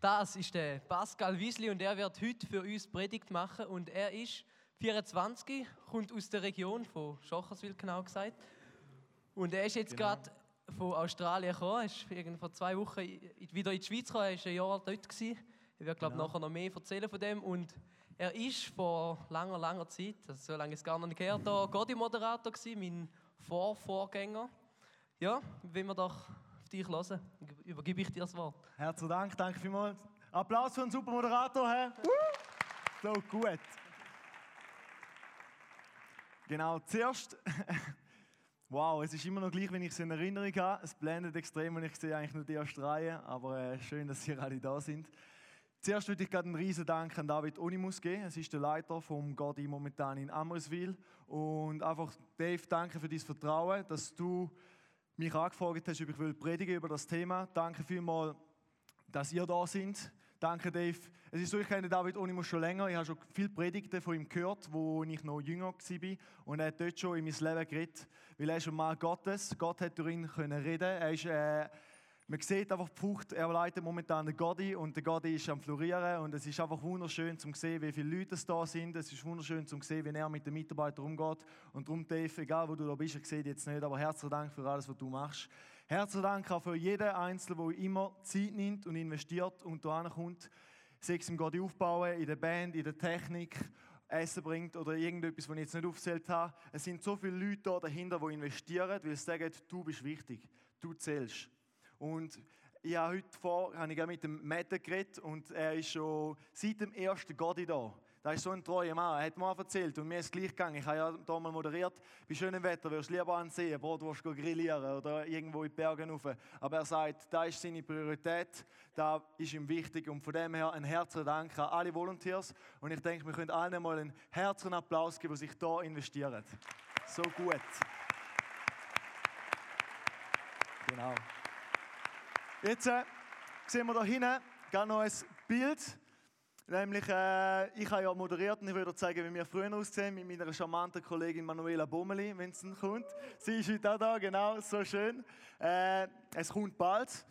Das ist der Pascal Wiesli und er wird heute für uns Predigt machen und er ist 24, kommt aus der Region von Schocherswil genau gesagt und er ist jetzt genau. gerade von Australien gekommen, ist vor zwei Wochen wieder in die Schweiz gekommen, er war ein Jahr dort gewesen. Ich werde glaube genau. nachher noch mehr erzählen von dem und er ist vor langer, langer Zeit, also so lange ist es gar nicht gehört, da Godi-Moderator gewesen, mein Vorvorgänger. Ja, wenn wir doch dich hören. Übergebe ich dir das Wort. Herzlichen Dank, danke vielmals. Applaus für einen super Moderator, Herr. So gut. Genau, zuerst, wow, es ist immer noch gleich, wenn ich es in Erinnerung habe. Es blendet extrem und ich sehe eigentlich nur die Australien, aber äh, schön, dass ihr alle da sind. Zuerst würde ich gerade einen riesen Dank an David Onimus geben. Es ist der Leiter vom Godi momentan in Ammerswil. Und einfach, Dave, danke für dein Vertrauen, dass du mich angefragt hast, ob ich will predigen über das Thema. Danke vielmals, dass ihr da seid. Danke, Dave. Es ist so, ich kenne David Onimus schon länger. Ich habe schon viele Predigten von ihm gehört, wo ich noch jünger war. Und er hat dort schon in mein Leben geredet. Weil er ist ein Mann Gottes. Gott hat durch ihn können reden. Er ist äh, man sieht einfach Frucht, er leitet momentan den Godi und der Godi ist am Florieren und es ist einfach wunderschön zu sehen, wie viele Leute es da sind. Es ist wunderschön zu sehen, wie er mit den Mitarbeitern umgeht. Und darum, Dave, egal wo du da bist, ich sehe dich jetzt nicht, aber herzlichen Dank für alles, was du machst. Herzlichen Dank auch für jeden Einzelnen, der immer Zeit nimmt und investiert und da kommt, sei es im Godi aufbauen, in der Band, in der Technik Essen bringt oder irgendetwas, was ich jetzt nicht aufgezählt habe. Es sind so viele Leute da dahinter, die investieren, weil sie sagen, du bist wichtig, du zählst. Und ich habe heute vor, habe ich mit dem Matt geredet und er ist schon seit dem ersten Godi da. Das ist so ein treuer Mann. Er hat mir erzählt und mir ist gleich gegangen. Ich habe ja hier mal moderiert. Bei schönem Wetter wirst du lieber ansehen, Brotwurst grillieren oder irgendwo in die Berge rauf. Aber er sagt, da ist seine Priorität, da ist ihm wichtig. Und von dem her ein herzlichen Dank an alle Volunteers. Und ich denke, wir können allen mal einen herzlichen Applaus geben, die sich hier investieren. So gut. Genau. Jetzt äh, sehen wir da hinten gerne noch ein Bild. Nämlich, äh, ich habe ja moderiert und ich würde zeigen, wie wir früher aussehen mit meiner charmanten Kollegin Manuela Bommeli, wenn es kommt. Sie ist heute auch da, genau, so schön. Äh, es kommt bald.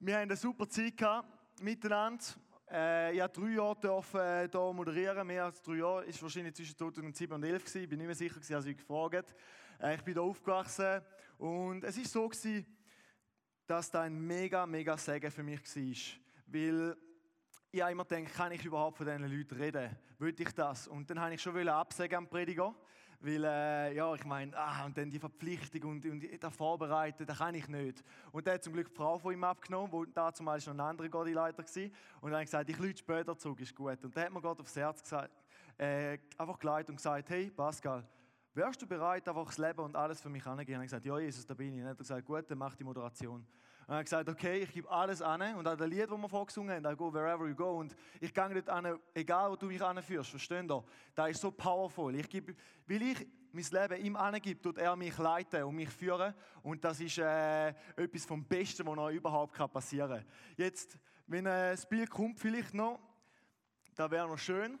Wir haben eine super Zeit gehabt, miteinander. Äh, ich habe drei Jahre dürfen, äh, hier moderieren, mehr als drei Jahre. Ist wahrscheinlich zwischen 2007 und 2011 gewesen. Ich bin nicht mehr sicher, als ich gefragt äh, Ich bin hier aufgewachsen und es ist so gewesen, dass das ein mega, mega Segen für mich war. Weil ich immer gedacht, kann ich überhaupt von diesen Leuten reden? Würde ich das? Und dann habe ich schon absagen am Prediger. Weil, äh, ja, ich meine, ah, und dann die Verpflichtung und, und das Vorbereiten, das kann ich nicht. Und dann hat zum Glück die Frau von ihm abgenommen, wo da zumal noch ein anderer Gotteleiter war. Und dann hat gesagt, ich lüte später zurück, ist gut. Und dann hat mir Gott aufs Herz gesagt, äh, einfach geleitet und gesagt, hey Pascal, wärst du bereit, einfach das Leben und alles für mich anzugehen? Und ich gesagt, ja Jesus, da bin ich. Und dann hat gesagt, gut, dann mach die Moderation. Und er hat gesagt, okay, ich gebe alles an. Und auch das Lied, das wir vorgesungen haben, I go wherever you go. Und ich gehe nicht an, egal wo du mich anführst, verstehst du? Das ist so powerful. Ich gebe, weil ich mein Leben ihm angebe, tut er mich leiten und mich führen. Und das ist äh, etwas vom Besten, was noch überhaupt passieren kann. Jetzt, wenn äh, das Bild kommt, vielleicht noch, da wäre noch schön.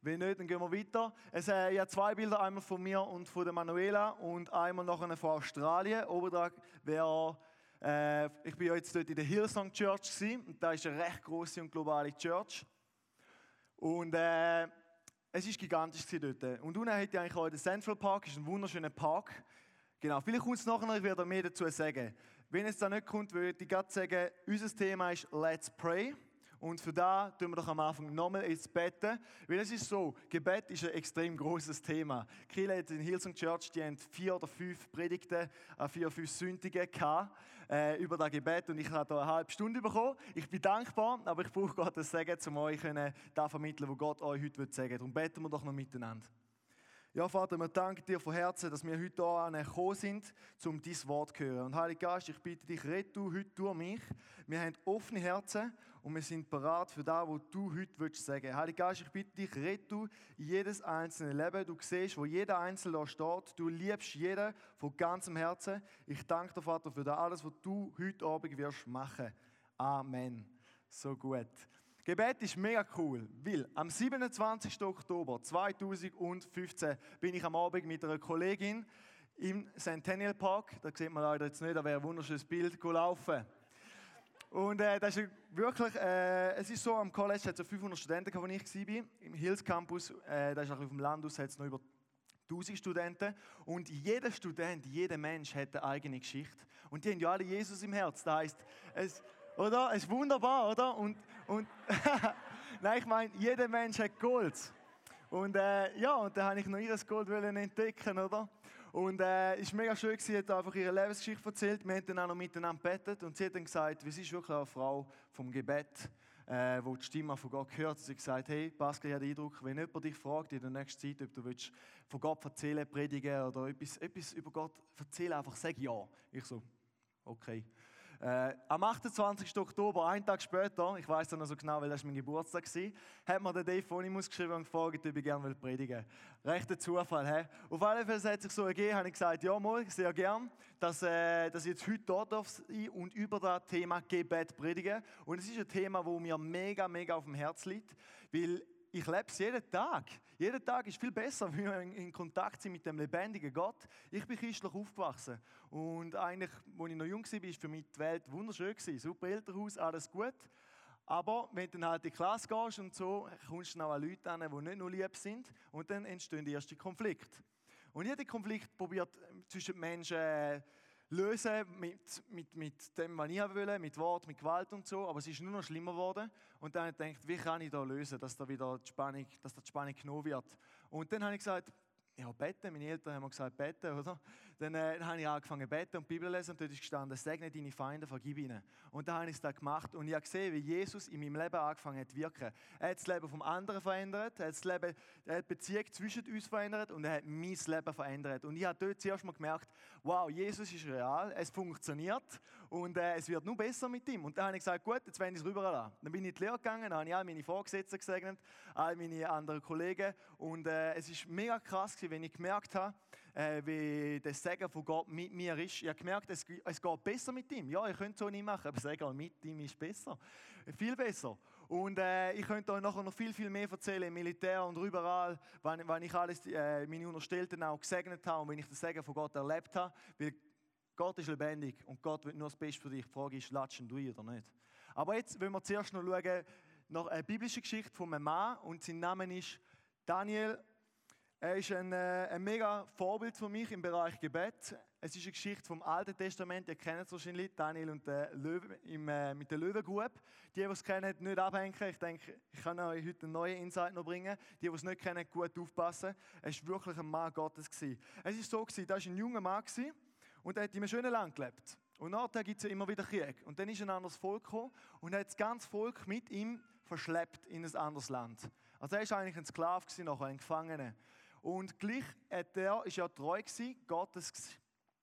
Wenn nicht, dann gehen wir weiter. Es, äh, habe zwei Bilder, einmal von mir und von der Manuela und einmal nachher von Australien. Oben wäre, äh, ich bin jetzt dort in der Hillsong Church gewesen, und da ist eine recht große und globale Church. Und äh, es ist gigantisch dort. Und unten hätte ich eigentlich auch den Central Park, ist ein wunderschöner Park. Genau, vielleicht kommt es nachher, ich werde mehr dazu sagen. Wenn es da nicht kommt, würde ich gerade sagen, unser Thema ist Let's Pray. Und für da tun wir doch am Anfang nochmal ins Betten. Weil es ist so, Gebet ist ein extrem großes Thema. Kiel hat in Hillsong Church, die haben vier oder fünf Predigten, äh, vier oder fünf Sündige gehabt, äh, über das Gebet. Und ich habe da eine halbe Stunde bekommen. Ich bin dankbar, aber ich brauche Gottes Segen, um euch da vermitteln, was Gott euch heute sagen will. Darum beten wir doch noch miteinander. Ja, Vater, wir danken dir von Herzen, dass wir heute hier gekommen sind, um dein Wort zu hören. Und Heiliger Geist, ich bitte dich, red du heute durch mich. Wir haben offene Herzen und wir sind bereit für das, was du heute willst sagen. Heiliger Geist, ich bitte dich, red du jedes einzelne Leben. Du siehst, wo jeder Einzelne da steht. Du liebst jeden von ganzem Herzen. Ich danke dir, Vater, für das alles, was du heute Abend wirst machen. Amen. So gut. Gebet ist mega cool, weil am 27. Oktober 2015 bin ich am Abend mit einer Kollegin im Centennial Park, da sieht man leider jetzt nicht, da wäre ein wunderschönes Bild, laufen. Und äh, das ist wirklich, äh, es ist so, am College hat es so 500 Studenten, wo ich war, im Hills Campus, äh, das ist auch auf dem Landhaus, hat es noch über 1000 Studenten. Und jeder Student, jeder Mensch hat eine eigene Geschichte. Und die haben ja alle Jesus im Herz. Das heisst, es, oder? Es ist wunderbar, oder? Und, und Nein, ich meine, jeder Mensch hat Gold. Und äh, ja, und da habe ich noch ihr Gold entdecken, oder? Und äh, es war mega schön, sie hat einfach ihre Lebensgeschichte erzählt. Wir haben dann auch noch miteinander gebetet und sie hat dann gesagt, sie ist wirklich eine Frau vom Gebet, äh, wo die Stimme von Gott hört. Sie hat gesagt, hey, Pascal, ich habe den Eindruck, wenn jemand dich fragt in der nächsten Zeit, ob du willst von Gott erzählen, predigen oder etwas, etwas über Gott erzählen, einfach sag ja. Ich so, okay. Äh, am 28. Oktober, einen Tag später, ich weiß noch so genau, weil das mein Geburtstag war, hat mir der Dave Phonimus geschrieben und gefragt, ob ich gerne predigen will. Rechter Zufall, hä? Auf alle Fälle hat sich so ergeben, habe ich gesagt, ja, mal, sehr gern, dass, äh, dass ich jetzt heute dort darf und über das Thema Gebet predigen. Und es ist ein Thema, wo mir mega, mega auf dem Herz liegt, weil ich lebe es jeden Tag. Jeden Tag ist viel besser, wenn wir in Kontakt sind mit dem lebendigen Gott. Ich bin christlich aufgewachsen und eigentlich, als ich noch jung war, war für mich die Welt wunderschön. Super Elternhaus, alles gut. Aber wenn du dann halt in die Klasse gehst und so, kommst du dann auch an Leute an, die nicht nur lieb sind und dann entstehen die ersten Konflikte. Und jeder Konflikt probiert zwischen Menschen lösen mit, mit, mit dem, was ich will, mit Wort, mit Gewalt und so, aber es ist nur noch schlimmer geworden. Und dann habe ich gedacht, wie kann ich da lösen, dass da wieder die Spannung, dass da die Spannung genommen wird. Und dann habe ich gesagt, ja, beten. Meine Eltern haben mir gesagt, beten, oder? Dann äh, habe ich angefangen beten und Bibel lesen und dort ist gestanden, segne deine Feinde, vergib ihnen. Und dann habe ich es dann gemacht und ich habe gesehen, wie Jesus in meinem Leben angefangen hat zu wirken. Er hat das Leben vom anderen verändert, er hat, das Leben, er hat die Beziehung zwischen uns verändert und er hat mein Leben verändert. Und ich habe dort zuerst mal gemerkt, wow, Jesus ist real, es funktioniert und äh, es wird nur besser mit ihm. Und dann habe ich gesagt, gut, jetzt werden ich es rüberlassen. Dann bin ich in die Lehre gegangen, dann habe ich all meine Vorgesetzten gesegnet, all meine anderen Kollegen und äh, es ist mega krass gewesen, wenn ich gemerkt habe, äh, wie der Segen von Gott mit mir ist. Ich habe gemerkt, es, es geht besser mit ihm. Ja, ich könnte so nicht machen, aber Segen mit ihm ist besser. Viel besser. Und äh, ich könnte euch nachher noch viel, viel mehr erzählen im Militär und überall, wenn, wenn ich alles, äh, meine Unterstellten auch gesegnet habe und wenn ich den Segen von Gott erlebt habe. Weil Gott ist lebendig und Gott will nur das Beste für dich. Die Frage ist, latschen du oder nicht? Aber jetzt wollen wir zuerst noch schauen, nach einer biblischen Geschichte von einem Mann und sein Name ist Daniel er ist ein, äh, ein mega Vorbild für mich im Bereich Gebet. Es ist eine Geschichte vom Alten Testament, ihr kennt es wahrscheinlich, Daniel und der Löwe, im, äh, mit der Löwengrube. Die, die es kennen, nicht abhängen. Ich denke, ich kann euch heute einen neuen Insight noch bringen. Die, die es nicht kennen, gut aufpassen. Es war wirklich ein Mann Gottes. Gewesen. Es war so, gewesen, da war ein junger Mann gewesen, und er hat in einem schönen Land gelebt. Und nachher gibt es ja immer wieder Krieg. Und dann ist ein anderes Volk gekommen und hat das ganze Volk mit ihm verschleppt in ein anderes Land. Also er war eigentlich ein Sklave, gewesen, nachher ein Gefangener. Und gleich hat er, ist ja treu gewesen, Gottes,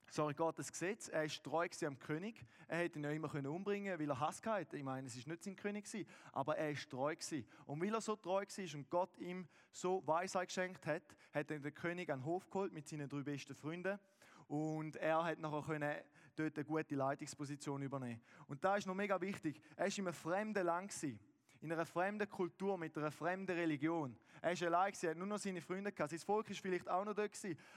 sorry, Gottes Gesetz. Er ist treu am König. Er hätte ihn ja immer umbringen weil er Hass hatte. Ich meine, es ist nicht sein König gewesen, aber er ist treu gewesen. Und weil er so treu war und Gott ihm so Weisheit geschenkt hat, hat er den König an den Hof geholt mit seinen drei besten Freunden. Und er hat nachher können dort eine gute Leitungsposition übernehmen. Und da ist noch mega wichtig. Er ist in einem fremden Land gewesen in einer fremden Kultur, mit einer fremden Religion. Er ist allein, er hat nur noch seine Freunde gehabt. Sein Volk war vielleicht auch noch dort,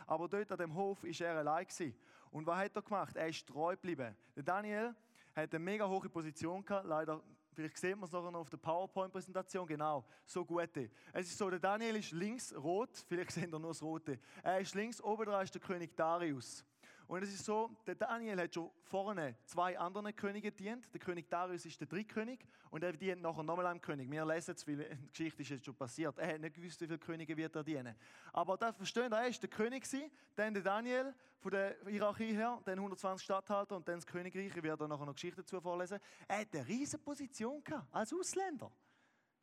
aber dort an dem Hof war er allein. Gewesen. Und was hat er gemacht? Er ist treu geblieben. Der Daniel hat eine mega hohe Position gehabt, leider Vielleicht sieht man es nachher noch auf der PowerPoint-Präsentation. Genau, so gute. Es ist so, der Daniel ist links rot, vielleicht sehen wir nur das Rote. Er ist links, oben dran ist der König Darius. Und es ist so, der Daniel hat schon vorne zwei anderen Könige dient. Der König Darius ist der Drittkönig und er dient nachher nochmal einem König. Wir lesen es, weil die Geschichte ist jetzt schon passiert. Er hat nicht gewusst, wie viele Könige wird er dienen. Aber das verstehen er ist der König gewesen, dann der Daniel von der Hierarchie her, dann 120 Statthalter und dann das Königreich. Ich werde nachher noch Geschichte dazu vorlesen. Er hat eine riesige Position gehabt, als Ausländer.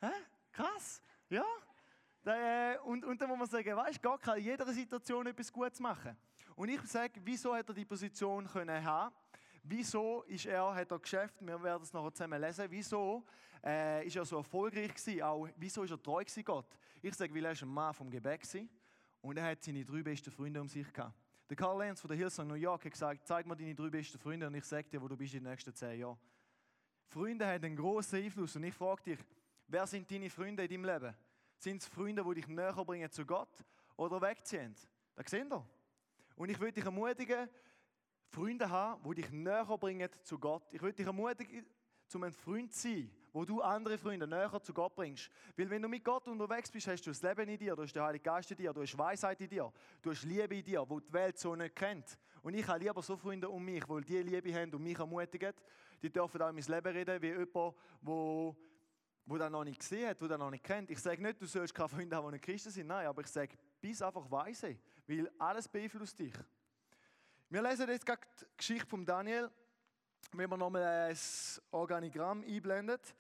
Hä? Krass, ja? Äh, und, und dann muss man sagen, weißt du, Gott kann in jeder Situation etwas Gutes machen. Und ich sage, wieso hat er die Position können haben? Wieso ist er, hat er Geschäft, wir werden es noch zusammen lesen, wieso äh, ist er so erfolgreich gewesen, auch wieso ist er treu gewesen Gott? Ich sage, weil er ist ein Mann vom Gebet gewesen und er hat seine drei besten Freunde um sich gehabt. Der Carl Lenz von der Hillsong New York hat gesagt, zeig mir deine drei besten Freunde und ich sage dir, wo du bist in den nächsten zehn Jahren. Freunde haben einen großen Einfluss und ich frage dich, wer sind deine Freunde in deinem Leben? Sind es Freunde, die dich näher bringen zu Gott oder wegziehen? Das sehen wir. Und ich würde dich ermutigen, Freunde haben, die dich näher bringen zu Gott. Ich würde dich ermutigen, um ein Freund zu sein, wo du andere Freunde näher zu Gott bringst. Weil wenn du mit Gott unterwegs bist, hast du das Leben in dir, du hast den Heiligen Geist in dir, du hast Weisheit in dir, du hast Liebe in dir, wo die Welt so nicht kennt. Und ich habe lieber so Freunde um mich, die die Liebe haben und mich ermutigen. Die dürfen auch in mein Leben reden, wie jemand, wo wo das noch nicht gesehen hat, wo das noch nicht kennt. Ich sage nicht, du sollst keine Freunde haben, die nicht Christen sind. Nein, aber ich sage, bist einfach weise, weil alles beeinflusst dich. Wir lesen jetzt gerade die Geschichte von Daniel, wenn man nochmal ein Organigramm einblendet.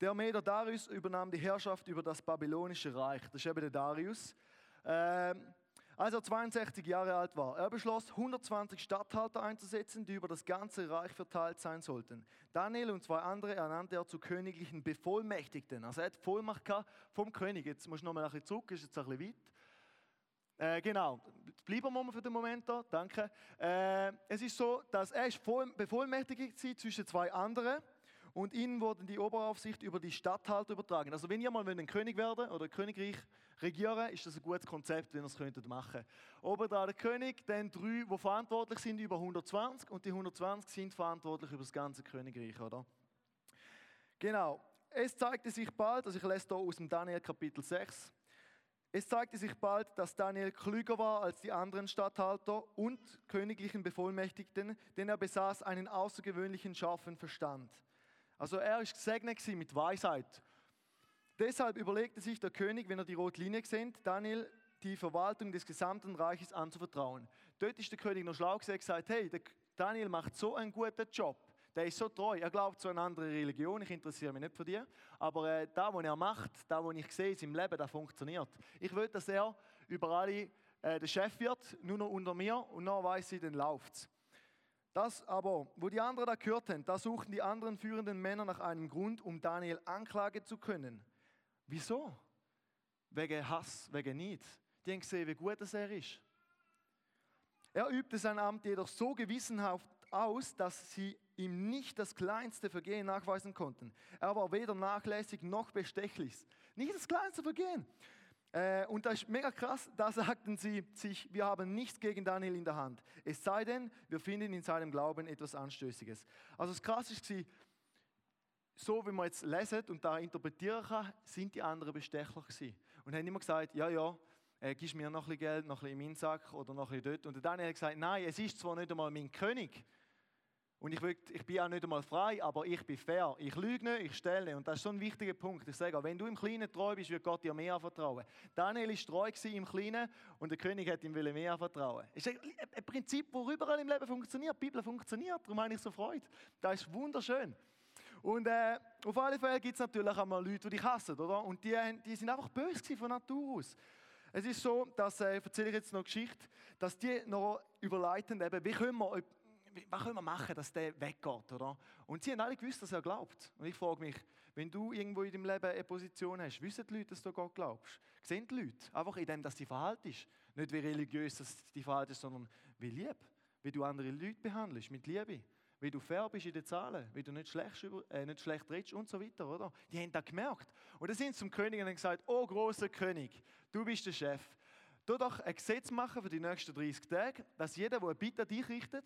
Der Meder Darius übernahm die Herrschaft über das babylonische Reich. Das ist eben der Darius. Ähm, als er 62 Jahre alt war, er beschloss, 120 Statthalter einzusetzen, die über das ganze Reich verteilt sein sollten. Daniel und zwei andere ernannte er zu königlichen Bevollmächtigten. Also er hat Vollmacht vom König. Jetzt muss ich nochmal ein bisschen zurück, ist jetzt ein bisschen weit. Äh, genau, bleiben wir mal für den Moment da, danke. Äh, es ist so, dass er ist bevollmächtigt zwischen zwei anderen und ihnen wurde die Oberaufsicht über die Statthalter übertragen. Also wenn ihr mal ein König werden oder Königreich regieren, ist das ein gutes Konzept, wenn ihr es könntet machen. Oben da der König, dann drei, die verantwortlich sind über 120 und die 120 sind verantwortlich über das ganze Königreich, oder? Genau. Es zeigte sich bald, also ich lese hier aus dem Daniel Kapitel 6, es zeigte sich bald, dass Daniel klüger war als die anderen Statthalter und königlichen Bevollmächtigten, denn er besaß einen außergewöhnlichen scharfen Verstand. Also er ist gesegnet mit Weisheit. Deshalb überlegte sich der König, wenn er die rote Linie sieht, Daniel die Verwaltung des gesamten Reiches anzuvertrauen. Dort ist der König noch schlau gesagt, hey, Daniel macht so einen guten Job. Der ist so treu. Er glaubt zu einer anderen Religion. Ich interessiere mich nicht für die. Aber äh, da, was er macht, da, was ich sehe in seinem Leben, das funktioniert. Ich will, dass er überall äh, der Chef wird, nur noch unter mir. Und dann weiß ich, dann läuft es. Das aber, wo die anderen da gehört haben, da suchten die anderen führenden Männer nach einem Grund, um Daniel anklagen zu können. Wieso? Wegen Hass, wegen Neid. Die haben gesehen, wie gut er ist. Er übte sein Amt jedoch so gewissenhaft aus, dass sie ihm nicht das kleinste Vergehen nachweisen konnten. Er war weder nachlässig noch bestechlich. Nicht das kleinste Vergehen. Äh, und das ist mega krass, da sagten sie sich, wir haben nichts gegen Daniel in der Hand. Es sei denn, wir finden in seinem Glauben etwas Anstößiges. Also das Krasse war, so wie man jetzt lesen und da interpretieren kann, sind die anderen Bestecher gewesen. Und haben immer gesagt, ja, ja, äh, gibst mir noch ein bisschen Geld, noch ein bisschen in meinen Sack oder noch ein bisschen dort. Und der Daniel hat gesagt, nein, es ist zwar nicht einmal mein König, und ich, will, ich bin auch nicht einmal frei, aber ich bin fair. Ich lüge nicht, ich stelle. Und das ist so ein wichtiger Punkt. Ich sage, wenn du im Kleinen treu bist, wird Gott dir mehr anvertrauen. Daniel war treu im Kleinen und der König hat ihm mehr anvertrauen. Das ist ein Prinzip, das überall im Leben funktioniert. Die Bibel funktioniert, darum habe ich so Freude. Das ist wunderschön. Und äh, auf alle Fälle gibt es natürlich auch mal Leute, die dich hassen, oder? Und die, die sind einfach böse von Natur aus. Es ist so, dass, äh, erzähle ich jetzt noch eine Geschichte, dass die noch überleiten, eben, wie können wir was können wir machen, dass der weggeht, oder? Und sie haben alle gewusst, dass er glaubt. Und ich frage mich, wenn du irgendwo in deinem Leben eine Position hast, wissen die Leute, dass du Gott glaubst? Sehen die Leute? Einfach in dem, dass sie verhaltest. Nicht wie religiös dass die verhaltest, sondern wie lieb. Wie du andere Leute behandelst, mit Liebe. Wie du fair bist in den Zahlen, wie du nicht schlecht, äh, nicht schlecht redest und so weiter, oder? Die haben das gemerkt. Und dann sind sie zum König und haben gesagt, oh großer König, du bist der Chef. Tu doch ein Gesetz machen für die nächsten 30 Tage, dass jeder, der eine Bitte an dich richtet,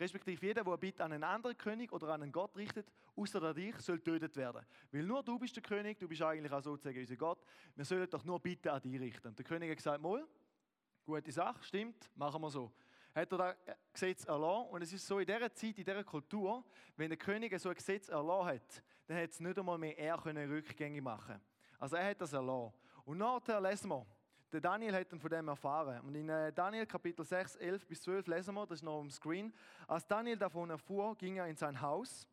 respektive jeder, der eine Bitte an einen anderen König oder an einen Gott richtet, außer an dich, soll tötet werden. Weil nur du bist der König, du bist eigentlich auch sozusagen unser Gott. Wir sollen doch nur Bitte an dich richten. Und der König hat gesagt, Moll, gute Sache, stimmt, machen wir so. Hat er das Gesetz erlassen und es ist so, in dieser Zeit, in dieser Kultur, wenn der König so ein Gesetz erlassen hat, dann hat es nicht einmal mehr er können Rückgänge machen Also er hat das erlassen. Und nachher lesen wir, der Daniel hat dann von dem erfahren. Und in äh, Daniel Kapitel 6, 11 bis 12 lesen wir, das ist noch am Screen. Als Daniel davon erfuhr, ging er in sein Haus.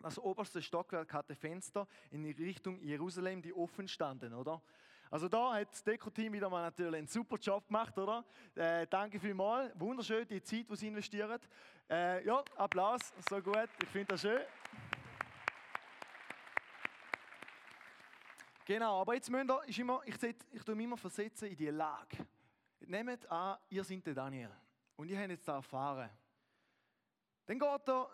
Das oberste Stockwerk hatte Fenster in die Richtung Jerusalem, die offen standen, oder? Also da hat das Deko-Team wieder mal natürlich einen super Job gemacht, oder? Äh, danke vielmals. Wunderschön, die Zeit, die sie investieren. Äh, ja, Applaus, so gut. Ich finde das schön. Genau, aber jetzt müsst ihr, ist immer, ich, ich tue mich immer versetzen in die Lage. Nehmt an, ihr seid der Daniel und ihr habt jetzt da erfahren. Dann geht er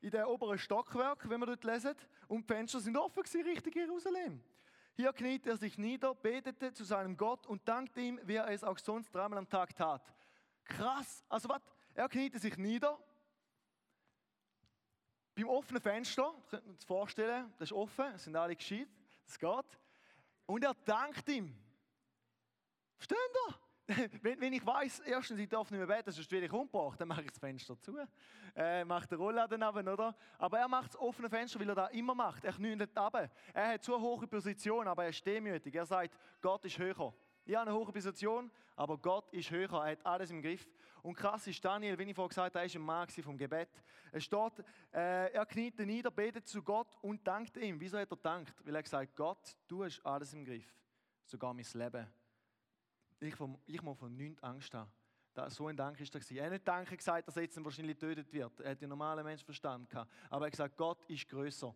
in den oberen Stockwerk, wenn wir dort lesen, und die Fenster sind offen gewesen, Richtung Jerusalem. Hier kniet er sich nieder, betete zu seinem Gott und dankte ihm, wie er es auch sonst dreimal am Tag tat. Krass, also was? Er kniete sich nieder Beim offenen Fenster, könnt ihr euch vorstellen, das ist offen, es sind alle gescheit, das geht. Und er dankt ihm. Verstehen ihr? wenn, wenn ich weiß, erstens, ich darf nicht mehr beten, sonst werde ich umgebracht, dann mache ich das Fenster zu. Äh, macht den Rollladen runter, oder? Aber er macht das offene Fenster, weil er das immer macht. Er nicht runter. Er hat eine hohe Position, aber er ist demütig. Er sagt, Gott ist höher. Ich habe eine hohe Position, aber Gott ist höher. Er hat alles im Griff. Und krass ist Daniel, wie ich vorhin gesagt habe, er ist ein Mann vom Gebet. Es steht, äh, er kniet nieder, betet zu Gott und dankt ihm. Wieso hat er dankt? Weil er gesagt Gott, du hast alles im Griff. Sogar mein Leben. Ich, vom, ich muss von nichts Angst haben. So ein Dank ist er. Er hat nicht Danke gesagt, dass er jetzt wahrscheinlich getötet wird. Er hat den normalen Mensch verstanden. Aber er hat gesagt, Gott ist größer.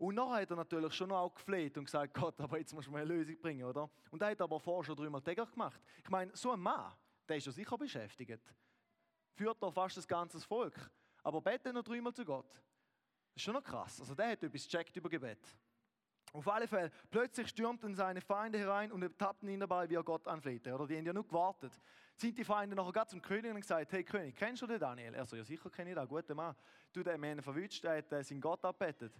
Und nachher hat er natürlich schon auch gefleht und gesagt, Gott, aber jetzt musst du mir eine Lösung bringen, oder? Und er hat aber vorher schon dreimal täglich gemacht. Ich meine, so ein Mann, der ist ja sicher beschäftigt. Führt da fast das ganze Volk. Aber betet noch dreimal zu Gott. Das ist schon noch krass. Also der hat etwas gecheckt über Gebet. Auf alle Fälle, plötzlich stürmten seine Feinde herein und tappten ihn dabei, wie er Gott anflehte. Oder die haben ja nur gewartet. Sind die Feinde nachher gerade zum König und gesagt, hey König, kennst du den Daniel? Er so, ja sicher kenne ich den, guter Mann. Du, der hat verwünscht, der hat äh, seinen Gott abbettet.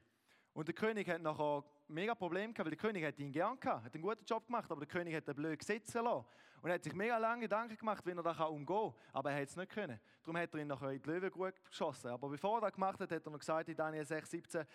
Und der König hat nachher mega Problem gehabt, weil der König hat ihn gern gehabt, hat einen guten Job gemacht, aber der König hat den blöd gesetzen lassen. Und hat sich mega lange Gedanken gemacht, wie er das umgehen kann. Aber er hat es nicht können. Darum hat er ihn nachher in die Löwengrube geschossen. Aber bevor er das gemacht hat, hat er noch gesagt in Daniel 6, 17,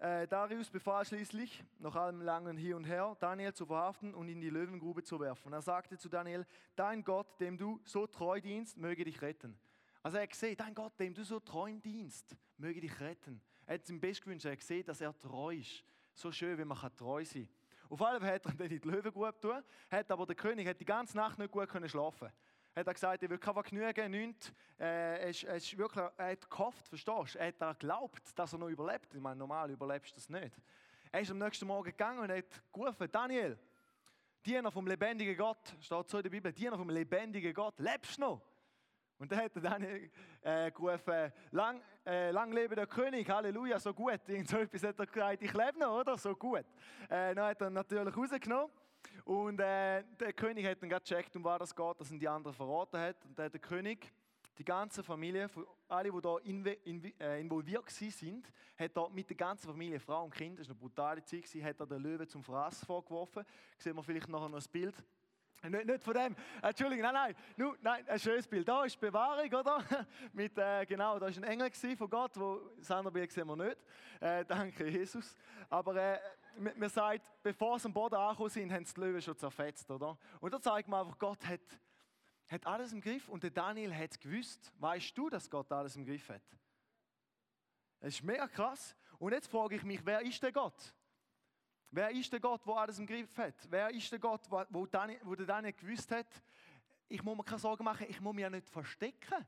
äh, Darius befahl schließlich, nach allem langen Hier und Her, Daniel zu verhaften und in die Löwengrube zu werfen. Er sagte zu Daniel, dein Gott, dem du so treu dienst, möge dich retten. Also er hat gesehen, dein Gott, dem du so treu dienst, möge dich retten. Er hat es ihm best gewünscht, er hat gesehen, dass er treu ist. So schön, wie man treu sein kann. Auf alle Fälle hat er dann die Löwengrube tun, hat aber der König hat die ganze Nacht nicht gut schlafen hat er gesagt, er will kein Vergnügen, nichts. Äh, er, ist wirklich, er hat gehofft, verstehst du? Er hat geglaubt, dass er noch überlebt. Ich meine, normal überlebst du das nicht. Er ist am nächsten Morgen gegangen und hat gerufen, Daniel, Diener vom lebendigen Gott, steht so in der Bibel, Diener vom lebendigen Gott, lebst du noch? Und dann hat er Daniel äh, gerufen, lang, äh, lang lebe der König, Halleluja, so gut. Irgend so etwas hat er gesagt, ich lebe noch, oder? So gut. Äh, dann hat er natürlich rausgenommen und äh, der König hat dann gecheckt, um was das geht, dass ihn die anderen verraten hat. Und dann hat der König die ganze Familie, alle, die da äh, involviert sind, hat er mit der ganzen Familie, Frau und Kind, das war eine brutale Zeit, hat er den Löwen zum Fraß vorgeworfen. Sehen wir vielleicht nachher noch ein Bild. Nicht, nicht von dem. Entschuldigung, nein, nein, nur, nein, ein schönes Bild. Da ist Bewahrung, oder? Mit, äh, genau, da ist ein Engel von Gott, wo das andere Bild sehen wir nicht. Äh, danke, Jesus. Aber äh, man sagt, bevor sie am Boden angekommen sind, haben sie die Löwen schon zerfetzt, oder? Und da zeigt man einfach, Gott hat, hat alles im Griff und der Daniel hat es gewusst. Weißt du, dass Gott alles im Griff hat? Das ist mega krass. Und jetzt frage ich mich, wer ist der Gott? Wer ist der Gott, der alles im Griff hat? Wer ist der Gott, wo, Daniel, wo der Daniel gewusst hat, ich muss mir keine Sorgen machen, ich muss mich ja nicht verstecken.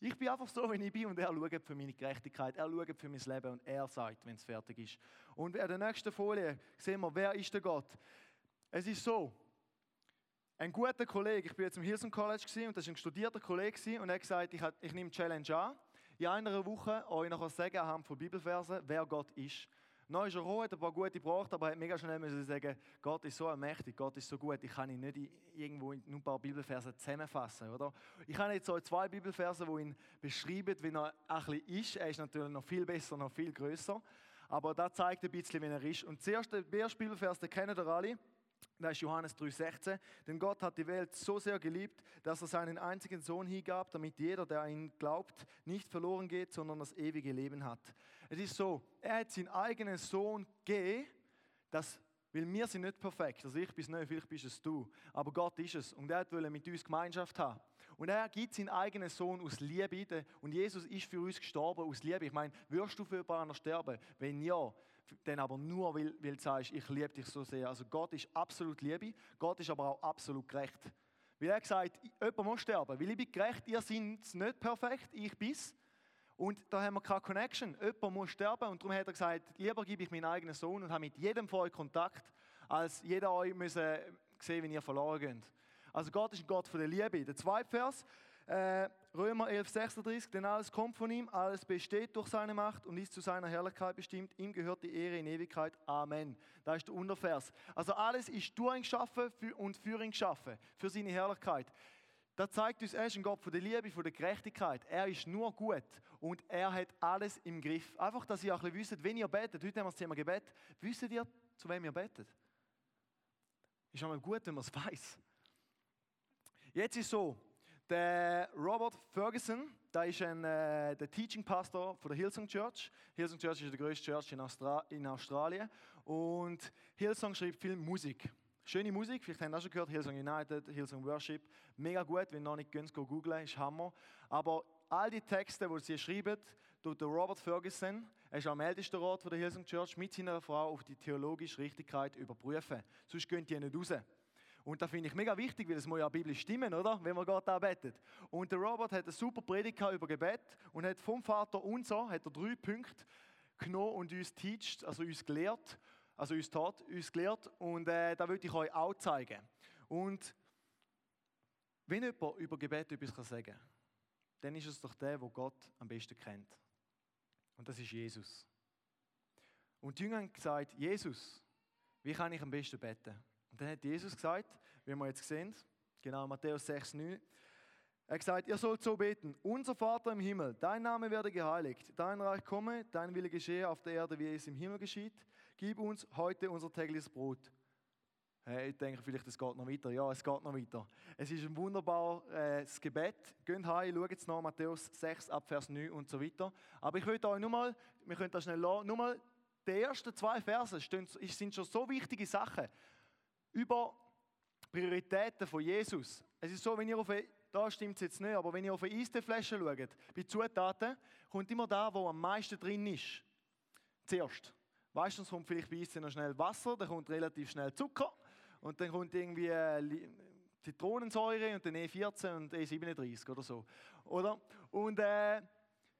Ich bin einfach so, wie ich bin und er schaut für meine Gerechtigkeit, er schaut für mein Leben und er sagt, wenn es fertig ist. Und in der nächsten Folie sehen wir, wer ist der Gott? Es ist so, ein guter Kollege, ich bin jetzt im Hilson College und das war ein studierter Kollege und er hat gesagt, ich, ich nehme die Challenge an, in einer Woche euch nachher sagen anhand von Bibelversen, wer Gott ist. Dann ist er roh, hat ein paar gute gebraucht, aber er hat mega schnell müssen sagen, Gott ist so mächtig, Gott ist so gut, ich kann ihn nicht irgendwo in ein paar Bibelverse zusammenfassen, oder? Ich habe jetzt so zwei Bibelverse, die ihn beschreiben, wie er ein bisschen ist. Er ist natürlich noch viel besser, noch viel größer, aber das zeigt ein bisschen, wie er ist. Und der erste Bibelvers, den kennen ihr alle. Das ist Johannes 3,16. Denn Gott hat die Welt so sehr geliebt, dass er seinen einzigen Sohn hingab, damit jeder, der an ihn glaubt, nicht verloren geht, sondern das ewige Leben hat. Es ist so, er hat seinen eigenen Sohn gegeben, das, weil wir sind nicht perfekt. Also ich bin es nicht, vielleicht bist es du. Aber Gott ist es. Und er will mit uns Gemeinschaft haben. Und er gibt seinen eigenen Sohn aus Liebe. Und Jesus ist für uns gestorben aus Liebe. Ich meine, wirst du für jemanden sterben? Wenn ja, dann aber nur, weil, weil du sagst, ich liebe dich so sehr. Also Gott ist absolut Liebe. Gott ist aber auch absolut gerecht. Weil er gesagt, jemand muss sterben. Weil ich bin gerecht, ihr seid nicht perfekt, ich bin's. Und da haben wir keine Connection. Jemand muss sterben und darum hat er gesagt, lieber gebe ich meinen eigenen Sohn und habe mit jedem von euch Kontakt, als jeder euch müssen sehen, wie ihr verloren geht. Also Gott ist ein Gott von der Liebe. Der zweite Vers, äh, Römer 11, 36, denn alles kommt von ihm, alles besteht durch seine Macht und ist zu seiner Herrlichkeit bestimmt. Ihm gehört die Ehre in Ewigkeit. Amen. Da ist der Untervers. Also alles ist durch ihn geschaffen und für ihn geschaffen, für seine Herrlichkeit. Da zeigt uns, er ist ein Gott von der Liebe, von der Gerechtigkeit. Er ist nur gut und er hat alles im Griff. Einfach, dass ihr auch ein bisschen wisst, wenn ihr betet, heute haben wir das Thema Gebet, wisst ihr, zu wem ihr betet? Ist einmal gut, wenn man es weiß. Jetzt ist so, der Robert Ferguson, der ist ein, äh, der Teaching Pastor von der Hillsong Church. Hillsong Church ist die größte Church in, Austra in Australien und Hillsong schreibt viel Musik. Schöne Musik, vielleicht habt ihr auch schon gehört, Hillsong United, Hillsong Worship. Mega gut, wenn ihr noch nicht könnt, go googlen, ist Hammer. Aber all die Texte, die sie schreiben, tut der Robert Ferguson, er ist am ältesten Rat der Hillsong Church, mit seiner Frau auf die theologische Richtigkeit überprüfen. Sonst gehen die nicht raus. Und das finde ich mega wichtig, weil es muss ja biblisch stimmen, oder? Wenn man Gott arbeitet. Und der Robert hat eine super Predigt über Gebet und hat vom Vater unser, hat er drei Punkte genommen und uns teacht, also uns gelehrt also uns tat, uns gelehrt und äh, da würde ich euch auch zeigen. Und wenn jemand über Gebet etwas sagen kann, dann ist es doch der, wo Gott am besten kennt. Und das ist Jesus. Und die Jünger haben gesagt, Jesus, wie kann ich am besten beten? Und dann hat Jesus gesagt, wie wir jetzt sehen, genau Matthäus 6, 9, er hat gesagt, ihr sollt so beten, unser Vater im Himmel, dein Name werde geheiligt, dein Reich komme, dein Wille geschehe auf der Erde, wie es im Himmel geschieht. Gib uns heute unser tägliches Brot. Hey, ich denke vielleicht, es geht noch weiter. Ja, es geht noch weiter. Es ist ein wunderbares äh, Gebet. Geht heim, schaut jetzt nach Matthäus 6, ab Vers 9 und so weiter. Aber ich würde euch nur mal, wir können das schnell lassen, nur mal die ersten zwei Verse sind schon so wichtige Sachen über Prioritäten von Jesus. Es ist so, wenn ihr auf eine, da stimmt es jetzt nicht, aber wenn ihr auf eine Eistee-Flasche schaut, bei Zutaten, kommt immer da, wo am meisten drin ist. Zuerst. Meistens kommt vielleicht bei uns noch schnell Wasser, dann kommt relativ schnell Zucker und dann kommt irgendwie äh, Zitronensäure und dann E14 und E37 oder so. Oder? Und äh,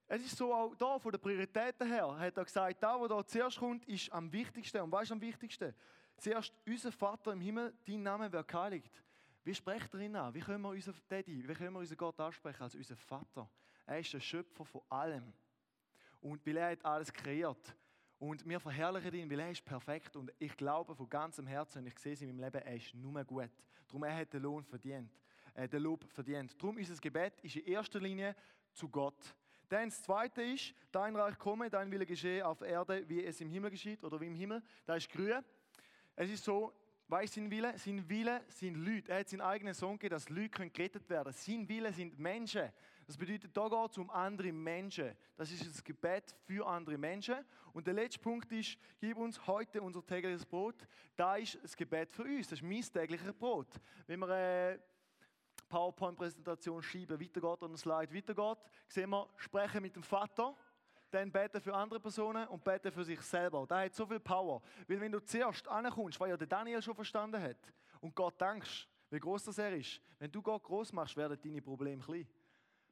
es ist so auch da von den Prioritäten her, hat er gesagt, da, wo da zuerst kommt, ist am wichtigsten. Und was ist am wichtigsten? Zuerst, unser Vater im Himmel, dein Name wird geheiligt. Wie spricht er ihn an? Wie können wir unseren Daddy, wie können wir unseren Gott ansprechen als unser Vater? Er ist der Schöpfer von allem. Und weil er hat alles kreiert. Und wir verherrlichen ihn, weil er ist perfekt. Und ich glaube von ganzem Herzen, und ich sehe es in meinem Leben, er ist nur gut. Darum er hat den Lohn verdient, äh, den Lob verdient. Darum ist das Gebet ist in erster Linie zu Gott. Dann das Zweite ist, dein Reich komme, dein Wille geschehe auf Erde, wie es im Himmel geschieht oder wie im Himmel. Da ist grün. Es ist so, Weißt sein Wille? Sein Wille sind Leute. Er hat seinen eigenen Sohn gegeben, dass Leute gerettet werden können. Sein Wille sind Menschen. Das bedeutet, da geht es um andere Menschen. Das ist das Gebet für andere Menschen. Und der letzte Punkt ist, gib uns heute unser tägliches Brot. Da ist das Gebet für uns. Das ist mein tägliches Brot. Wenn wir eine PowerPoint-Präsentation schieben, weitergeht und ein Slide weitergeht, sehen wir, sprechen mit dem Vater dann beten für andere Personen und beten für sich selber. Das hat so viel Power. Weil wenn du zuerst ankommst, weil ja der Daniel schon verstanden hat, und Gott dankst, wie groß das er ist, wenn du Gott groß machst, werden deine Probleme klein.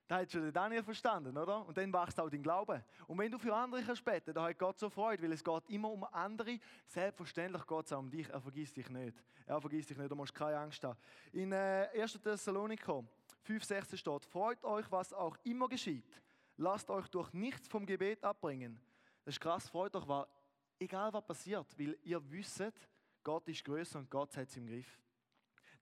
Da hat schon der Daniel verstanden, oder? Und dann wächst auch dein Glaube. Und wenn du für andere kannst beten, da hat Gott so Freude, weil es geht immer um andere. Selbstverständlich geht es auch um dich. Er vergisst dich nicht. Er vergisst dich nicht, du musst keine Angst haben. In äh, 1. Thessaloniker 5,16 steht, freut euch, was auch immer geschieht. Lasst euch durch nichts vom Gebet abbringen. Das ist krass, freut euch, weil egal was passiert, weil ihr wisst, Gott ist größer und Gott hat es im Griff.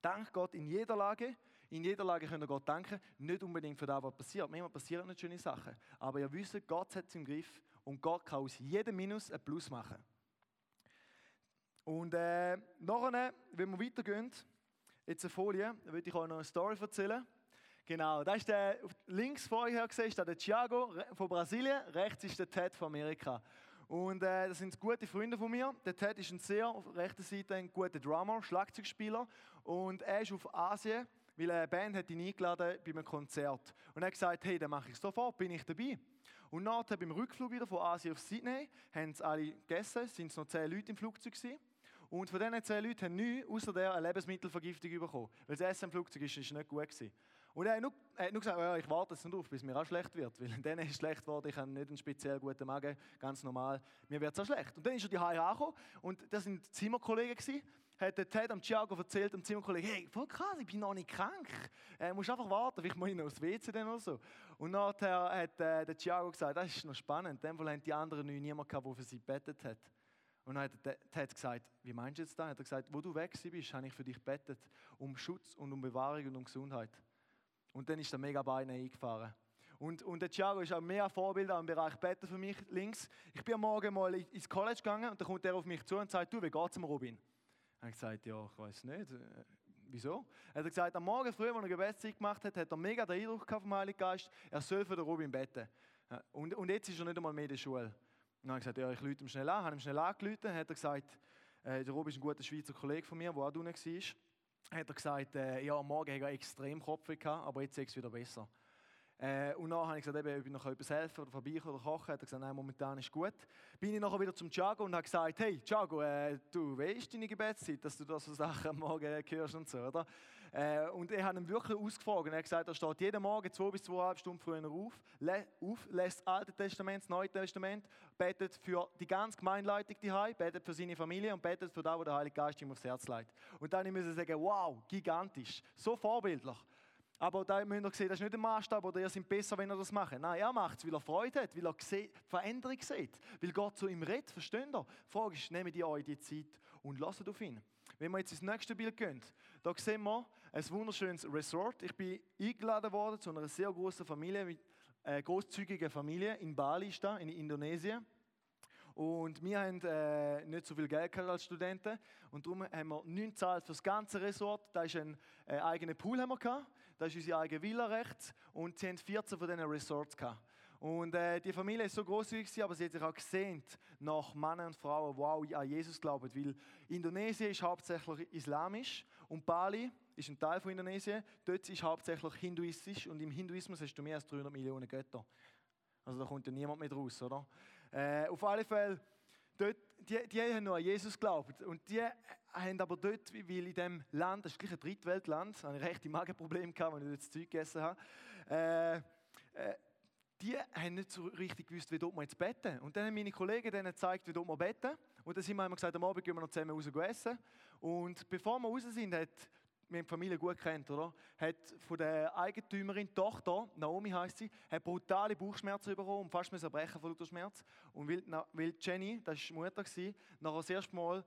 Dank Gott in jeder Lage. In jeder Lage könnt ihr Gott danken, nicht unbedingt für das, was passiert. Manchmal passieren nicht schöne Sachen. Aber ihr wisst, Gott hat es im Griff und Gott kann aus jedem Minus ein Plus machen. Und äh, nachher, wenn wir weitergehen, jetzt eine Folie, würde ich euch noch eine Story erzählen. Genau, da ist der links vorher gesehen, ist der Thiago von Brasilien, rechts ist der Ted von Amerika. Und äh, das sind gute Freunde von mir. Der Ted ist ein sehr auf rechter Seite ein guter Drummer, Schlagzeugspieler und er ist auf Asien, weil eine Band hat ihn eingeladen bei einem Konzert. Und er hat gesagt, hey, dann mache ich sofort, bin ich dabei. Und nachher beim Rückflug wieder von Asien auf Sydney haben sie alle gegessen, sind es noch zehn Leute im Flugzeug gewesen. Und von diesen zehn Leuten haben nichts außer der eine Lebensmittelvergiftung bekommen, weil das Essen im Flugzeug ist, ist nicht gut gewesen. Und er hat nur, er hat nur gesagt, ja, ich warte jetzt nicht auf, bis mir auch schlecht wird. Weil dann ist es schlecht geworden, ich habe nicht einen speziell guten Magen, ganz normal. Mir wird es auch schlecht. Und dann ist er die angekommen und das sind Zimmerkollegen gewesen. Hat der Ted am Thiago erzählt, dem Zimmerkollegen, hey, voll krass, ich bin noch nicht krank. Äh, musst einfach warten, vielleicht muss ich noch aufs WC dann oder so. Und nachher hat äh, der Thiago gesagt, das ist noch spannend. In dem Fall haben die anderen niemanden gehabt, der für sie gebetet hat. Und dann hat der Ted gesagt, wie meinst du jetzt das? Hat er gesagt, wo du weg bist, habe ich für dich gebetet, um Schutz und um Bewahrung und um Gesundheit. Und dann ist der mega Beine eingefahren. Und, und der Thiago ist auch mehr Vorbild im Bereich Betten für mich links. Ich bin am Morgen mal ins College gegangen und dann kommt er auf mich zu und sagt, du, wie geht's dem Robin? Ich habe gesagt, ja, ich weiß nicht. Äh, wieso? Er hat gesagt, am Morgen früh, als er Gebetszeit gemacht hat, hat er mega den Eindruck vom Heiligen Geist, er soll für den Robin beten. Und, und jetzt ist er nicht einmal mehr in der Schule. Dann habe ich gesagt, ja, ich lüte ihm schnell an. Habe ihm schnell angerufen. Dann hat er gesagt, äh, der Robin ist ein guter Schweizer Kollege von mir, der auch drinnen war. Hat er gesagt, äh, ja, am Morgen hatte er extrem Kopf gehabt, aber jetzt ist es wieder besser. Äh, und dann habe ich gesagt, eben, ob ich noch etwas helfen oder vorbeikommen oder kochen. Hat er gesagt, nein, momentan ist gut. Bin ich nachher wieder zum Thiago und habe gesagt, hey, Thiago, äh, du weißt deine Gebetszeit, dass du da so Sachen am Morgen hörst und so, oder? Äh, und ich habe ihn wirklich ausgefragt. Er hat gesagt, er steht jeden Morgen zwei bis zweieinhalb Stunden früher auf, lä auf lässt das Alte Testament, das Neue Testament, betet für die ganze Gemeinleitung die betet für seine Familie und betet für das, was der Heilige Geist ihm aufs Herz legt. Und dann müssen ich sagen, wow, gigantisch, so vorbildlich. Aber da müsst ihr sehen, das ist nicht der Maßstab oder ihr seid besser, wenn ihr das macht. Nein, er macht es, weil er Freude hat, weil er Veränderung sieht, weil Gott zu ihm redet, versteht ihr? Die Frage ist, nehmt ihr euch die Zeit und lasst auf ihn. Wenn wir jetzt ins nächste Bild gehen, da sehen wir ein wunderschönes Resort. Ich bin eingeladen worden zu einer sehr großen Familie, mit äh, großzügiger Familie in Bali, in Indonesien. Und wir haben äh, nicht so viel Geld als Studenten und darum haben wir nichts gezahlt für das ganze Resort. Da ist ein äh, eigener Pool haben wir gehabt. Da ist unsere eigene Villa rechts und sie haben 14 von diesen Resorts gehabt. Und äh, die Familie ist so großzügig, aber sie hat sich auch gesehnt nach Männern und Frauen, die an Jesus glauben. Weil Indonesien ist hauptsächlich islamisch und Bali ist ein Teil von Indonesien. Dort ist hauptsächlich hinduistisch und im Hinduismus hast du mehr als 300 Millionen Götter. Also da kommt ja niemand mehr raus, oder? Äh, auf alle Fälle, dort, die, die haben nur an Jesus geglaubt. Und die haben aber dort, weil in diesem Land, das ist gleich ein Drittweltland, habe ich recht Magenprobleme gehabt, als ich das Zeug gegessen habe, äh, äh, die haben nicht so richtig gewusst, wie dort man jetzt beten. Und dann haben meine Kollegen denen gezeigt, wie dort man beten. Und dann sind wir gesagt, am Abend gehen wir noch zusammen raus essen. Und bevor wir raus sind, hat wir haben die Familie gut kennt, oder? Hat von der Eigentümerin, Tochter, Naomi heißt sie, hat brutale Bauchschmerzen bekommen und fast müssen brechen von lauter Schmerz. Und weil, weil Jenny, das war die Mutter, nachher das erste Mal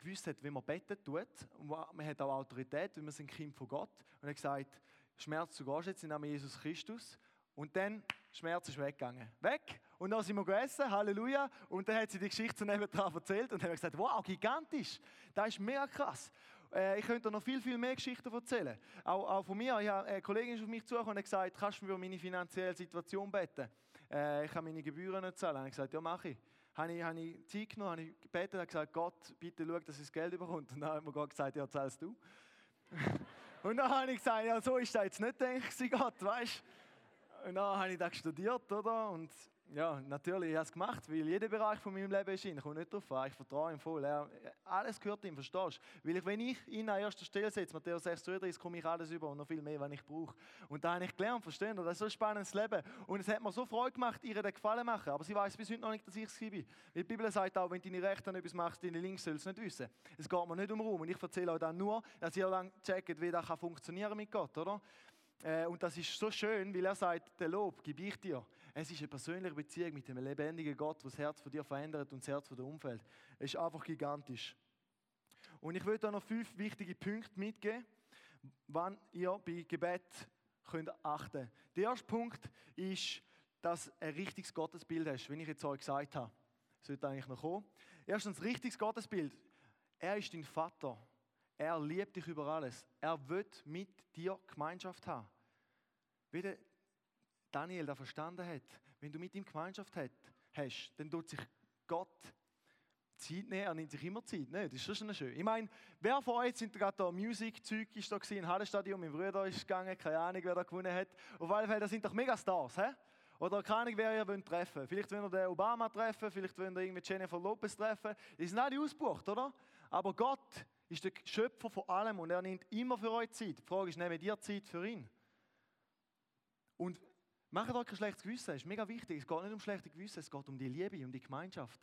gewusst hat, wie man beten tut. Und man hat auch Autorität, weil wir sind Kind von Gott. Und er hat gesagt, Schmerz, du gehst jetzt im Namen Jesus Christus. Und dann, Schmerz ist weggegangen. Weg. Und dann sind wir gegessen, Halleluja. Und dann hat sie die Geschichte nebenan erzählt und haben gesagt, wow, gigantisch. Das ist mega krass. Äh, ich könnte noch viel, viel mehr Geschichten erzählen. Auch, auch von mir. Ich eine Kollegin ist auf mich zugekommen und gesagt, kannst du mir über meine finanzielle Situation beten? Äh, ich kann meine Gebühren nicht zahlen. Ich gesagt, ja, mache ich habe ich, habe ich Zeit genommen, habe ich gebetet und gesagt, Gott, bitte schau, dass ich das Geld überkommt. Und dann hat mir Gott gesagt, ja, zahlst du. und dann habe ich gesagt, ja, so ist das jetzt nicht, denke ich, Gott, weißt Und dann habe ich das studiert, oder? Und ja, natürlich, ich habe es gemacht, weil jeder Bereich von meinem Leben ist ihn. Ich komme nicht drauf an, ich vertraue ihm voll. Er, alles gehört ihm, verstehst du? Weil ich, wenn ich ihn an erster Stelle setze, Matthäus 6,32, komme ich alles über und noch viel mehr, wenn ich brauche. Und da habe ich gelernt, verstehen Das ist so ein spannendes Leben. Und es hat mir so Freude gemacht, ihr den Gefallen machen. Aber sie weiß bis heute noch nicht, dass ich es bin. Weil die Bibel sagt auch, wenn deine Rechte etwas machst, deine Links sollst du nicht wissen. Es geht mir nicht um Ruhm. Und ich erzähle euch dann nur, dass ihr dann checkt, wie das funktionieren mit Gott, oder? Äh, und das ist so schön, weil er sagt, der Lob gebe ich dir. Es ist eine persönliche Beziehung mit dem lebendigen Gott, der das Herz von dir verändert und das Herz von der Umfeld. Es ist einfach gigantisch. Und ich würde da noch fünf wichtige Punkte mitgeben, wann ihr bei Gebet könnt achten. Der erste Punkt ist, dass du ein richtiges Gottesbild hast, wie ich jetzt euch gesagt habe. Das sollte eigentlich noch kommen. Erstens, richtiges Gottesbild. Er ist dein Vater. Er liebt dich über alles. Er wird mit dir Gemeinschaft haben. Wie der Daniel da verstanden hat, wenn du mit ihm Gemeinschaft hast, dann tut sich Gott Zeit nehmen. Er nimmt sich immer Zeit. Ne? Das ist schon schön. Ich meine, wer von euch sind gerade da Musikzeug ist da gewesen, im Hallenstadion, mein Bruder ist gegangen, keine Ahnung, wer da gewonnen hat. Auf alle Fälle, das sind doch Megastars, hä? Oder keine Ahnung, wer ihr wollt treffen. Vielleicht wollt ihr den Obama treffen, vielleicht wollt ihr irgendwie Jennifer Lopez treffen. Die sind alle ausgebucht, oder? Aber Gott ist der Schöpfer von allem und er nimmt immer für euch Zeit. Die Frage ist, nehmt ihr Zeit für ihn? Und macht euch kein schlechtes Gewissen, das ist mega wichtig. Es geht nicht um schlechtes Gewissen, es geht um die Liebe, um die Gemeinschaft.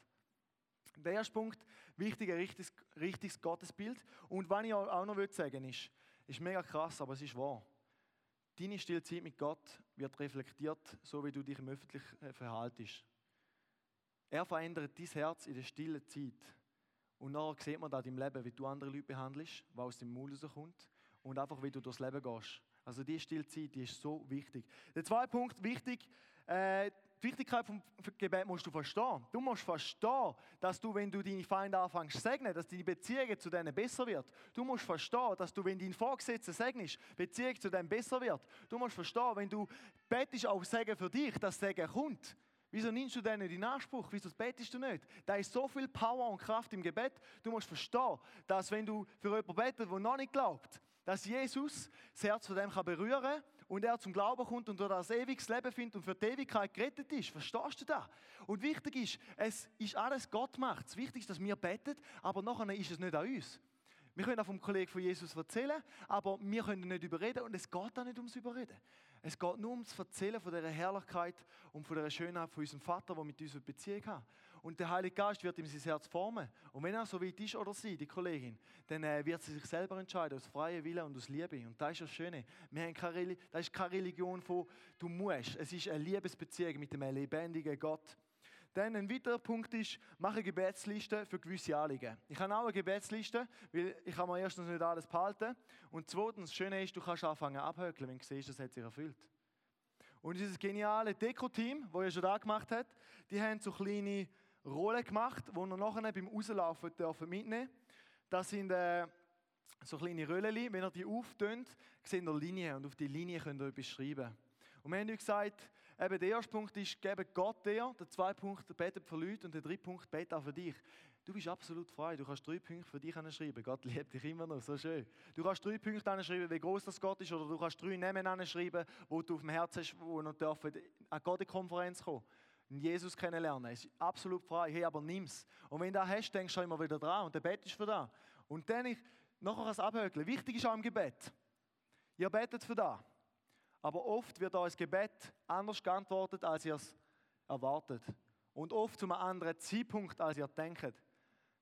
Der erste Punkt, wichtig, ein richtiges, richtiges Gottesbild. Und was ich auch noch sagen will, ist, ist mega krass, aber es ist wahr. Deine Stillzeit mit Gott wird reflektiert, so wie du dich im Öffentlichen äh, verhaltest. Er verändert dein Herz in der stillen Zeit. Und nachher sieht man da im Leben, wie du andere Leute behandelst, was aus dem Mund rauskommt. Und einfach, wie du durchs Leben gehst. Also die Stillzeit, die ist so wichtig. Der zweite Punkt, wichtig, äh, die Wichtigkeit vom Gebet musst du verstehen. Du musst verstehen, dass du, wenn du deine Feinde anfängst zu segnen, dass deine Beziehung zu denen besser wird. Du musst verstehen, dass du, wenn dein Vorgesetzter segnest, Beziehung zu denen besser wird. Du musst verstehen, wenn du betest auf Segen für dich, dass Segen kommt. Wieso nimmst du den nicht in Anspruch? Wieso betest du nicht? Da ist so viel Power und Kraft im Gebet. Du musst verstehen, dass wenn du für jemanden betest, der noch nicht glaubt, dass Jesus das Herz von dem berühren kann und er zum Glauben kommt und durch das ewiges Leben findet und für die Ewigkeit gerettet ist. Verstehst du das? Und wichtig ist, es ist alles Gott macht. Das Wichtigste ist, dass wir beten, aber nachher ist es nicht an uns. Wir können auch vom Kollegen von Jesus erzählen, aber wir können nicht überreden und es geht auch nicht ums Überreden. Es geht nur ums Erzählen von der Herrlichkeit und von der Schönheit von unserem Vater, der mit uns eine Beziehung hat. Und der Heilige Geist wird ihm sein Herz formen. Und wenn er so weit ist oder sie, die Kollegin, dann äh, wird sie sich selber entscheiden, aus freiem Willen und aus Liebe. Und das ist das Schöne. Wir haben keine, das ist keine Religion von, du musst. Es ist eine Liebesbeziehung mit dem lebendigen Gott. Dann ein weiterer Punkt ist, mache eine Gebetsliste für gewisse Anliegen. Ich habe auch eine Gebetsliste, weil ich kann mir erstens nicht alles behalten. Und zweitens, das Schöne ist, du kannst anfangen abhökeln, wenn du siehst, das hat sich erfüllt. Und dieses geniale Deko-Team, das ihr schon da gemacht habt, die haben so kleine Rollen gemacht, die ihr nachher beim Rauslaufen dürfen mitnehmen Das sind äh, so kleine Röllchen. Wenn ihr die auftönt, seht ihr Linien und auf die Linie könnt ihr etwas schreiben. Und wir haben euch gesagt, eben der erste Punkt ist, gebe Gott dir, der zweite Punkt, betet für Leute und der dritte Punkt, betet auch für dich. Du bist absolut frei. Du kannst drei Punkte für dich schreiben. Gott liebt dich immer noch, so schön. Du kannst drei Punkte schreiben, wie groß das Gott ist, oder du kannst drei Namen schreiben, wo du auf dem Herzen hast, wo noch dürfen an Gottes-Konferenz kommen Jesus kennenlernen. Ist absolut frei. Hey, aber nimm's. Und wenn du das hast, denkst du immer wieder dran und der Bett ist für da. Und dann ich nachher das abhökeln. Wichtig ist auch im Gebet. Ihr betet für da. Aber oft wird euer Gebet anders geantwortet, als ihr es erwartet. Und oft zu einem anderen Zeitpunkt, als ihr denkt.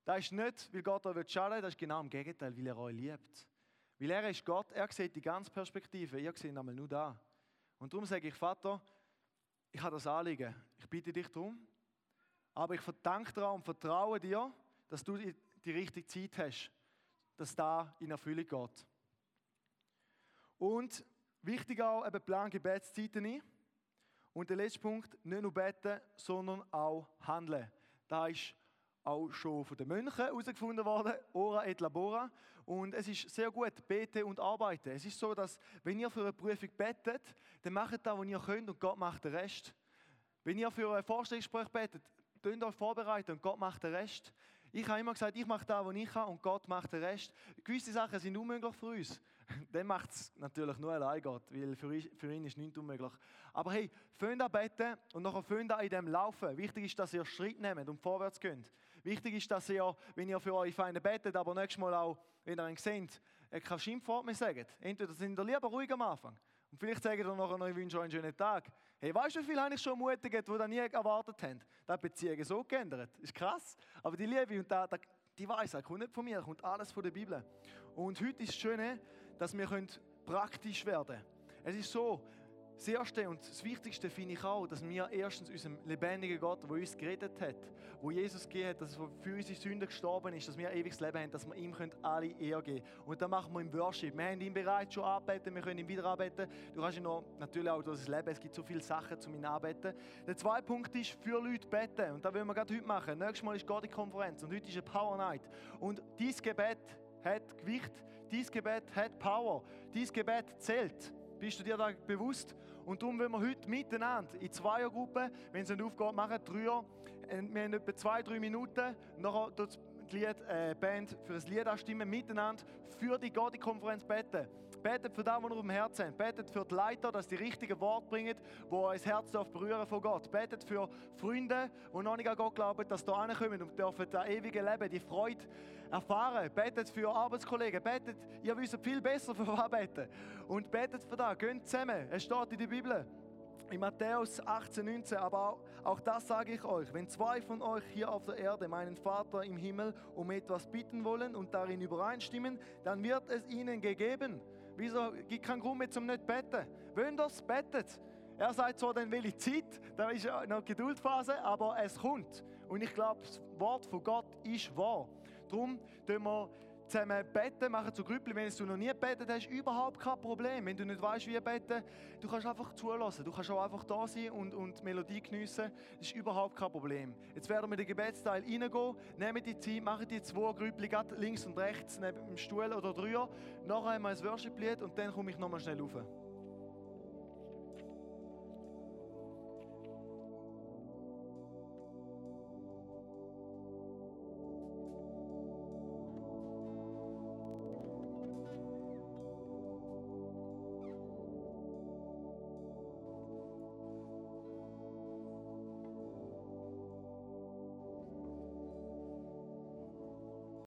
Das ist nicht, weil Gott euch schaden das ist genau im Gegenteil, weil er euch liebt. Weil er ist Gott, er sieht die ganze Perspektive, ihr seht einmal nur da. Und darum sage ich, Vater, ich habe das Anliegen, ich bitte dich darum, aber ich verdanke dir und vertraue dir, dass du die richtige Zeit hast, dass da in Erfüllung geht. Und wichtig auch, eben plan Gebetszeiten ein. Und der letzte Punkt, nicht nur beten, sondern auch handeln. Da ist auch schon von den Mönchen herausgefunden worden, ora et labora. Und es ist sehr gut, beten und arbeiten. Es ist so, dass wenn ihr für eine Prüfung betet, dann macht das, was ihr könnt und Gott macht den Rest. Wenn ihr für ein Vorstellungsgespräch betet, könnt euch vorbereiten und Gott macht den Rest. Ich habe immer gesagt, ich mache das, was ich kann und Gott macht den Rest. Gewisse Sachen sind unmöglich für uns. Dann macht es natürlich nur allein Gott, weil für ihn, für ihn ist nichts unmöglich. Aber hey, fängt an beten und nachher fängt an in dem Laufen. Wichtig ist, dass ihr Schritt nehmt und vorwärts könnt. Wichtig ist, dass ihr, wenn ihr für eure Feinde betet, aber nächstes Mal auch, wenn ihr ihn seht, kein Schimpfwort mehr sagt. Entweder sind ihr lieber ruhig am Anfang. Und vielleicht sagt ihr nachher noch, ich wünsche euch einen schönen Tag. Hey, weißt du, wie viel habe ich schon ermutigt, die das nie erwartet haben? Da hat Beziehungen so geändert. Ist krass. Aber die Liebe und da, die Weisheit kommt nicht von mir, kommt alles von der Bibel. Und heute ist das Schöne, dass wir praktisch werden können. Es ist so, das Erste und das Wichtigste finde ich auch, dass wir erstens unserem lebendigen Gott, der uns geredet hat, wo Jesus gegeben hat, dass er für unsere Sünden gestorben ist, dass wir ein ewiges Leben haben, dass wir ihm alle Ehre geben können. Und das machen wir im Worship. Wir haben ihn bereits schon anbeten, wir können ihn wieder anbeten. Du kannst ihn noch, natürlich auch durch das Leben, es gibt so viele Sachen zum ihn anbeten. Der zweite Punkt ist, für Leute beten. Und das wollen wir gerade heute machen. Nächstes Mal ist Gott die Konferenz und heute ist eine Power Night. Und dieses Gebet hat Gewicht, dieses Gebet hat Power, dieses Gebet zählt. Bist du dir da bewusst? Und darum wollen wir heute miteinander in Zweiergruppen, wenn es nicht aufgeht, machen, Dreier. Äh, wir haben etwa zwei, drei Minuten. Nachher die Lied, äh, Band für das Lied anstimmen, miteinander für die Gotti-Konferenz beten. Betet für das, was ihr auf dem Herzen habt. Betet für die Leiter, dass die richtigen Worte bringen, die euer Herz berühren von Gott. Betet für Freunde, die noch nicht an Gott glauben, dass sie hier ankommen und dürfen das ewige Leben, die Freude erfahren. Betet für Arbeitskollegen. Betet, ihr wisst viel besser, für was beten. Und betet für das. Geht zusammen. Es steht in der Bibel. In Matthäus 18, 19, aber auch das sage ich euch, wenn zwei von euch hier auf der Erde meinen Vater im Himmel um etwas bitten wollen und darin übereinstimmen, dann wird es ihnen gegeben. Wieso gibt keinen Grund mehr zum nicht beten? Wenn das betet. Er sagt zwar dann welche Zeit, da ist noch Geduldphase, aber es kommt. Und ich glaube, das Wort von Gott ist wahr. Darum tun wir zusammen beten, machen zu Grüppli. Wenn du noch nie betet hast, überhaupt kein Problem. Wenn du nicht weißt, wie beten, du kannst einfach zulassen. Du kannst auch einfach da sein und, und die Melodie geniessen. Das ist überhaupt kein Problem. Jetzt werden wir den Gebetsteil reingehen. Nehmen die Zeit, machen die zwei Grüppli links und rechts neben dem Stuhl oder drüber. Nachher haben wir ein Worship-Lied und dann komme ich nochmal schnell rauf.